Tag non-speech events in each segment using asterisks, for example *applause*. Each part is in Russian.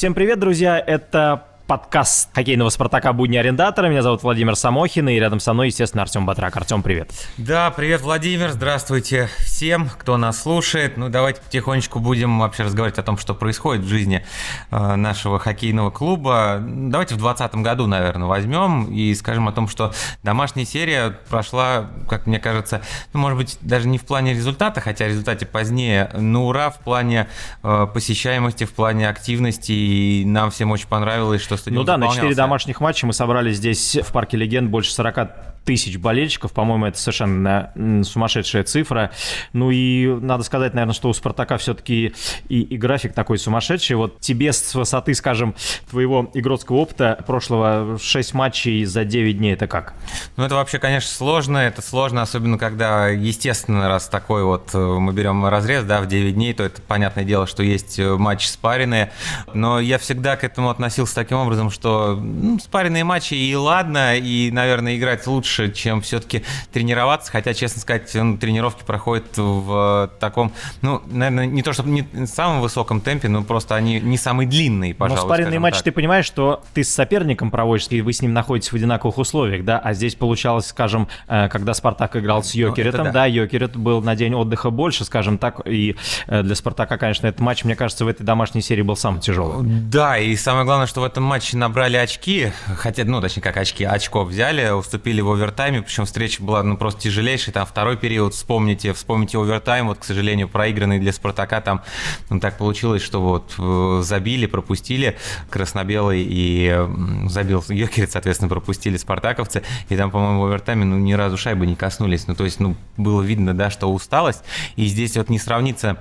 Всем привет, друзья! Это подкаст хоккейного «Спартака. Будни арендатора». Меня зовут Владимир Самохин, и рядом со мной, естественно, Артем Батрак. Артем, привет. Да, привет, Владимир. Здравствуйте всем, кто нас слушает. Ну, давайте потихонечку будем вообще разговаривать о том, что происходит в жизни э, нашего хоккейного клуба. Давайте в 2020 году, наверное, возьмем и скажем о том, что домашняя серия прошла, как мне кажется, ну, может быть, даже не в плане результата, хотя результате позднее, но ура в плане э, посещаемости, в плане активности. И нам всем очень понравилось, что стадион Ну да, на 4 домашних матча мы собрали здесь в парке легенд больше 40 тысяч болельщиков. По-моему, это совершенно сумасшедшая цифра. Ну и надо сказать, наверное, что у «Спартака» все-таки и, и график такой сумасшедший. Вот тебе с высоты, скажем, твоего игротского опыта прошлого 6 матчей за 9 дней, это как? Ну это вообще, конечно, сложно. Это сложно, особенно когда, естественно, раз такой вот э, мы берем разрез, да, в 9 дней, то это понятное дело, что есть э, матчи спаренные. Но я всегда к этому относился таким образом, что ну, спаренные матчи и ладно, и, наверное, играть лучше лучше, чем все-таки тренироваться. Хотя, честно сказать, ну, тренировки проходят в таком, ну, наверное, не то чтобы не в самом высоком темпе, но просто они не самые длинные, пожалуй. Но спаренный матч, так. ты понимаешь, что ты с соперником проводишь, и вы с ним находитесь в одинаковых условиях, да? А здесь получалось, скажем, э, когда Спартак играл с Йокеретом, ну, да. да, Йокерет был на день отдыха больше, скажем так, и э, для Спартака, конечно, этот матч, мне кажется, в этой домашней серии был самый тяжелый. Да, и самое главное, что в этом матче набрали очки, хотя, ну, точнее, как очки, очков взяли, уступили в овертайме, причем встреча была ну, просто тяжелейшая, там второй период, вспомните, вспомните овертайм, вот, к сожалению, проигранный для Спартака, там ну, так получилось, что вот э, забили, пропустили красно-белый и забил Йокерит, соответственно, пропустили спартаковцы, и там, по-моему, в овертайме ну, ни разу шайбы не коснулись, ну, то есть, ну, было видно, да, что усталость, и здесь вот не сравнится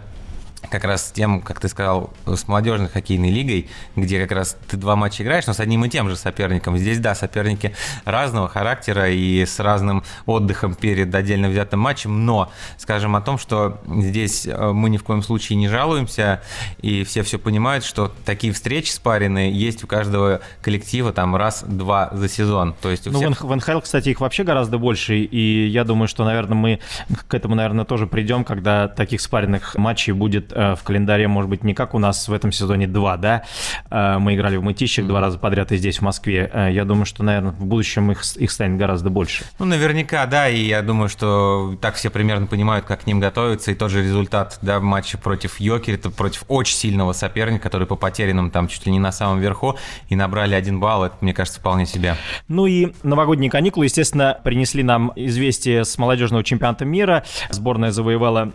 как раз с тем, как ты сказал, с молодежной хоккейной лигой, где как раз ты два матча играешь, но с одним и тем же соперником. Здесь, да, соперники разного характера и с разным отдыхом перед отдельно взятым матчем, но скажем о том, что здесь э, мы ни в коем случае не жалуемся, и все все понимают, что такие встречи спаренные есть у каждого коллектива там раз-два за сезон. То есть у ну, всех... в НХЛ, кстати, их вообще гораздо больше, и я думаю, что, наверное, мы к этому, наверное, тоже придем, когда таких спаренных матчей будет Э, в календаре, может быть, не как у нас в этом сезоне два, да, э, мы играли в Мытищах два раза подряд и здесь, в Москве. Э, я думаю, что, наверное, в будущем их, их станет гораздо больше. Ну, наверняка, да, и я думаю, что так все примерно понимают, как к ним готовиться, и тот же результат, да, в матче против Йокер, это против очень сильного соперника, который по потерянным там чуть ли не на самом верху, и набрали один балл, это, мне кажется, вполне себя. Ну и новогодние каникулы, естественно, принесли нам известие с молодежного чемпионата мира. Сборная завоевала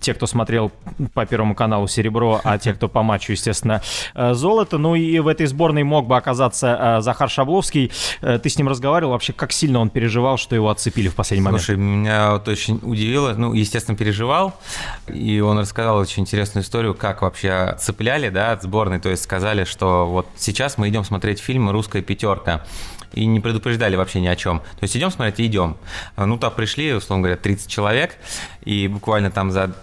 те, кто смотрел по Первому каналу серебро, а те, кто по матчу, естественно, э, золото. Ну и в этой сборной мог бы оказаться э, Захар Шабловский. Э, ты с ним разговаривал вообще, как сильно он переживал, что его отцепили в последний момент? Слушай, меня вот очень удивило. Ну, естественно, переживал. И он рассказал очень интересную историю, как вообще отцепляли да, от сборной. То есть сказали, что вот сейчас мы идем смотреть фильм «Русская пятерка» и не предупреждали вообще ни о чем. То есть идем смотреть идем. Ну, там пришли, условно говоря, 30 человек, и буквально там за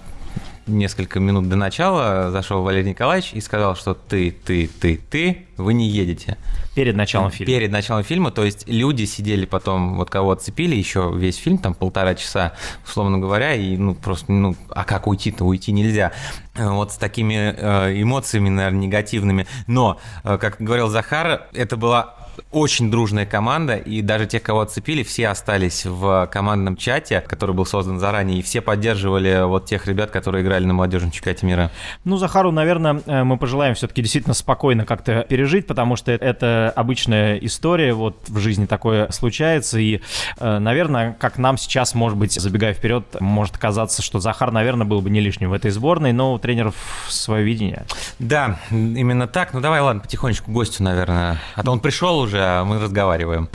несколько минут до начала зашел Валерий Николаевич и сказал, что ты, ты, ты, ты, вы не едете. Перед началом фильма? Перед началом фильма, то есть люди сидели потом, вот кого отцепили, еще весь фильм, там полтора часа, условно говоря, и ну просто, ну, а как уйти-то, уйти нельзя. Вот с такими э, эмоциями, наверное, негативными. Но, э, как говорил Захар, это была очень дружная команда, и даже те, кого отцепили, все остались в командном чате, который был создан заранее, и все поддерживали вот тех ребят, которые играли на молодежном чемпионате мира. Ну, Захару, наверное, э, мы пожелаем все-таки действительно спокойно как-то пережить, потому что это обычная история, вот в жизни такое случается, и, э, наверное, как нам сейчас, может быть, забегая вперед, может казаться, что Захар, наверное, был бы не лишним в этой сборной, но у тренеров свое видение. Да, именно так. Ну, давай, ладно, потихонечку гостю, наверное. А то он пришел уже, а мы разговариваем.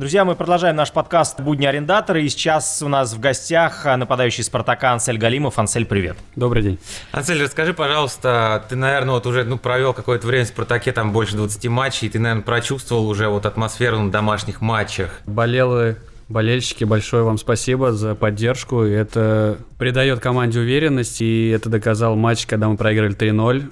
Друзья, мы продолжаем наш подкаст «Будни арендатора», и сейчас у нас в гостях нападающий «Спартака» Ансель Галимов. Ансель, привет. Добрый день. Ансель, расскажи, пожалуйста, ты, наверное, вот уже ну, провел какое-то время в «Спартаке», там больше 20 матчей, и ты, наверное, прочувствовал уже вот атмосферу на домашних матчах. Болело Болельщики, большое вам спасибо за поддержку. Это придает команде уверенность, и это доказал матч, когда мы проиграли 3-0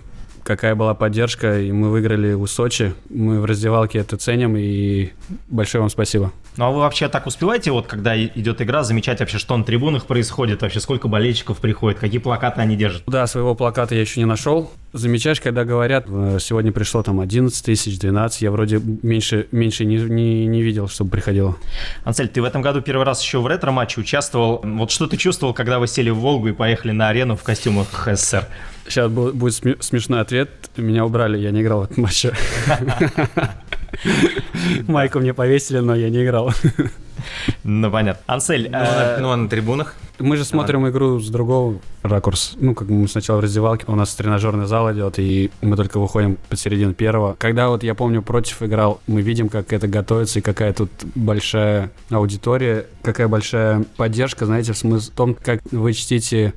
какая была поддержка, и мы выиграли у Сочи. Мы в раздевалке это ценим, и большое вам спасибо. Ну а вы вообще так успеваете, вот когда идет игра, замечать вообще, что на трибунах происходит, вообще сколько болельщиков приходит, какие плакаты они держат? Да, своего плаката я еще не нашел. Замечаешь, когда говорят, э, сегодня пришло там 11 тысяч, 12, я вроде меньше, меньше не, не, не видел, чтобы приходило. Анцель, ты в этом году первый раз еще в ретро-матче участвовал. Вот что ты чувствовал, когда вы сели в Волгу и поехали на арену в костюмах СССР? Сейчас будет смешной ответ. Меня убрали, я не играл в этом матче. *laughs* Майку мне повесили, но я не играл. Ну, понятно. Ансель, ну, э, ну, а на трибунах? Мы же смотрим игру с другого ракурса. Ну, как мы сначала в раздевалке, у нас тренажерный зал идет, и мы только выходим посередине первого. Когда вот, я помню, против играл, мы видим, как это готовится, и какая тут большая аудитория, какая большая поддержка, знаете, в смысле в том, как вы чтите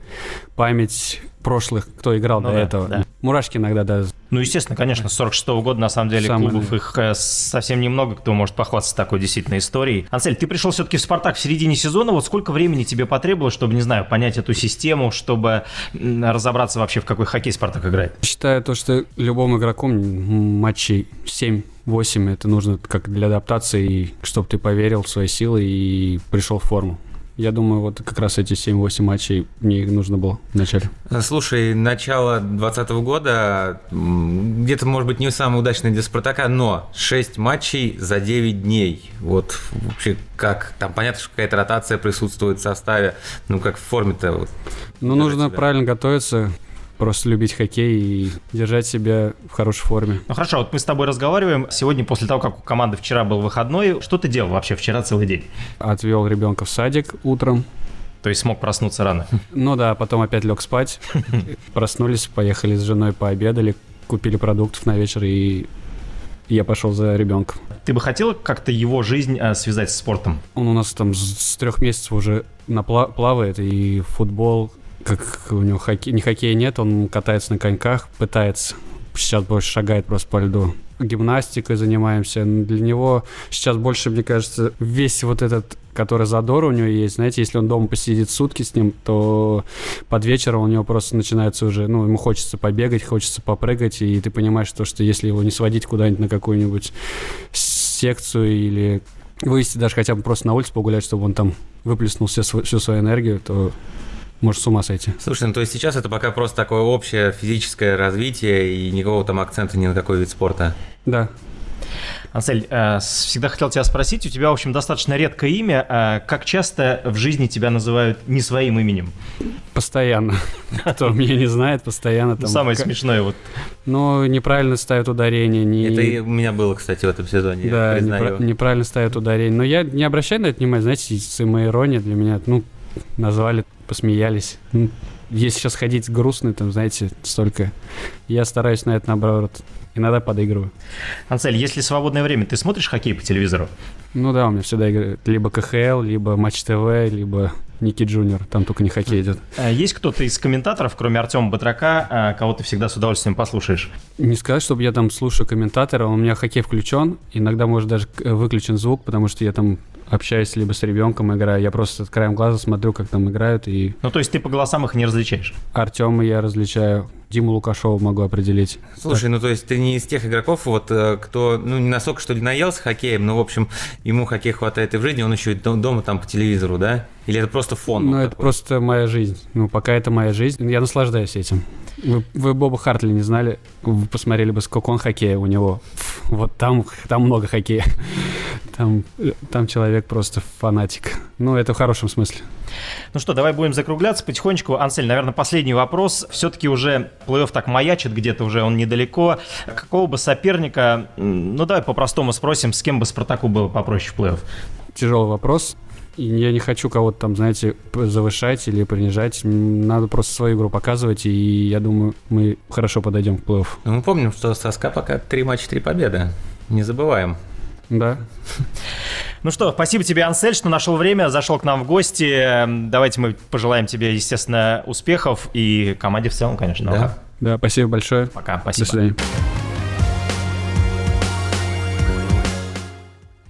память прошлых, кто играл ну, до да, этого. Да. Мурашки иногда, да. Ну, естественно, конечно, с 46 -го года, на самом деле, Самый, клубов их э, совсем немного, кто может похвастаться такой действительно историей. Ансель, ты пришел все-таки в «Спартак» в середине сезона. Вот сколько времени тебе потребовалось, чтобы, не знаю, понять эту систему, чтобы разобраться вообще, в какой хоккей «Спартак» играет? Считаю то, что любому игроку матчей 7 8 это нужно как для адаптации, чтобы ты поверил в свои силы и пришел в форму. Я думаю, вот как раз эти 7-8 матчей мне их нужно было вначале. Слушай, начало 2020 года где-то, может быть, не самое удачное для Спартака, но 6 матчей за 9 дней. Вот вообще как? Там понятно, что какая-то ротация присутствует в составе. Ну, как в форме-то? Вот, ну, нужно тебя. правильно готовиться просто любить хоккей и держать себя в хорошей форме. Ну хорошо, вот мы с тобой разговариваем. Сегодня, после того, как у команды вчера был выходной, что ты делал вообще вчера целый день? Отвел ребенка в садик утром. То есть смог проснуться рано? *laughs* Ну да, потом опять лег спать. *laughs* Проснулись, поехали с женой пообедали, купили продуктов на вечер и я пошел за ребенком. Ты бы хотел как-то его жизнь э, связать с спортом? Он у нас там с, с трех месяцев уже напла- плавает, и футбол, как у него хоккей, не хоккея нет, он катается на коньках, пытается. Сейчас больше шагает просто по льду. Гимнастикой занимаемся. Для него сейчас больше, мне кажется, весь вот этот который задор у него есть, знаете, если он дома посидит сутки с ним, то под вечер у него просто начинается уже, ну, ему хочется побегать, хочется попрыгать, и ты понимаешь то, что если его не сводить куда-нибудь на какую-нибудь секцию или вывести даже хотя бы просто на улицу погулять, чтобы он там выплеснул всю, всю свою энергию, то может с ума сойти. Слушай, ну то есть сейчас это пока просто такое общее физическое развитие и никакого там акцента ни на какой вид спорта? Да. Ансель, э, всегда хотел тебя спросить, у тебя, в общем, достаточно редкое имя. Э, как часто в жизни тебя называют не своим именем? Постоянно. *laughs* Кто меня не знает, постоянно там... Самое смешное вот. Ну, неправильно ставят ударение. Не... Это и у меня было, кстати, в этом сезоне, Да, неправильно ставят ударение. Но я не обращаю на это внимания, знаете, самоирония для меня, ну, назвали, посмеялись. Если сейчас ходить грустный, там, знаете, столько. Я стараюсь на это, наоборот, иногда подыгрываю. Анцель, если свободное время, ты смотришь хоккей по телевизору? Ну да, у меня всегда играет либо КХЛ, либо Матч ТВ, либо Ники Джуниор, там только не хоккей идет. А есть кто-то из комментаторов, кроме Артема Батрака, а, кого ты всегда с удовольствием послушаешь? Не сказать, чтобы я там слушаю комментатора, у меня хоккей включен, иногда может даже выключен звук, потому что я там общаюсь либо с ребенком играю, я просто краем глаза смотрю, как там играют и... Ну, то есть ты по голосам их не различаешь? Артема я различаю, Диму Лукашова могу определить. Слушай, так. ну то есть ты не из тех игроков, вот э, кто, ну не настолько что ли наелся хоккеем, но в общем ему хоккей хватает и в жизни, он еще и дома там по телевизору, да? Или это просто фон? Ну, это такой? просто моя жизнь. Ну, пока это моя жизнь. Я наслаждаюсь этим. Вы, вы Боба Хартли не знали? Вы посмотрели бы, сколько он хоккея у него. Вот там, там много хоккея. Там, там человек просто фанатик. Ну, это в хорошем смысле. Ну что, давай будем закругляться потихонечку. Ансель, наверное, последний вопрос. Все-таки уже плей-офф так маячит где-то уже, он недалеко. Какого бы соперника, ну давай по-простому спросим, с кем бы Спартаку было попроще в плей-офф? Тяжелый вопрос. И я не хочу кого-то там, знаете, завышать или принижать. Надо просто свою игру показывать, и я думаю, мы хорошо подойдем к плей-офф. Ну, мы помним, что Соска пока три матча, три победы. Не забываем. Да. Ну что, спасибо тебе, Ансель, что нашел время, зашел к нам в гости. Давайте мы пожелаем тебе, естественно, успехов и команде в целом, конечно. Да, да спасибо большое. Пока, спасибо. До свидания.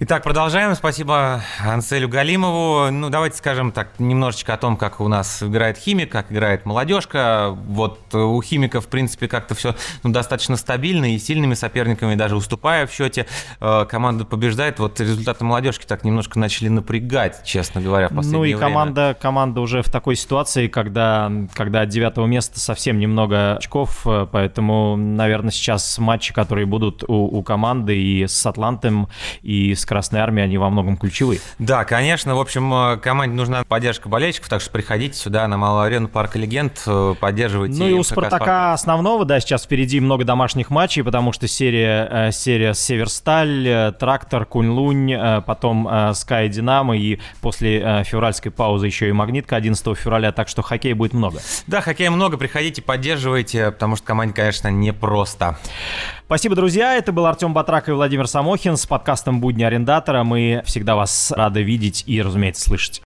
Итак, продолжаем. Спасибо Анселю Галимову. Ну, давайте скажем так немножечко о том, как у нас играет химик, как играет молодежка. Вот у химика, в принципе, как-то все ну, достаточно стабильно и сильными соперниками даже уступая в счете. Э, команда побеждает. Вот результаты молодежки так немножко начали напрягать, честно говоря, в последнее Ну и время. команда, команда уже в такой ситуации, когда, когда от девятого места совсем немного очков, э, поэтому, наверное, сейчас матчи, которые будут у, у команды и с Атлантом, и с Красной Армией, они во многом ключевые. Да, конечно. В общем, э, команде нужна поддержка болельщиков, так что приходите сюда на Малую арену Парка Легенд, э, поддерживайте. Ну и у Спартака «Спартак». основного, да, сейчас впереди много домашних матчей, потому что серия, э, серия Северсталь, Трактор, Кунь-Лунь, потом Скай Динамо и после февральской паузы еще и Магнитка 11 февраля, так что хоккея будет много. Да, хоккея много, приходите, поддерживайте, потому что команде, конечно, непросто. Спасибо, друзья. Это был Артем Батрак и Владимир Самохин с подкастом «Будни арендатора». Мы всегда вас рады видеть и, разумеется, слышать.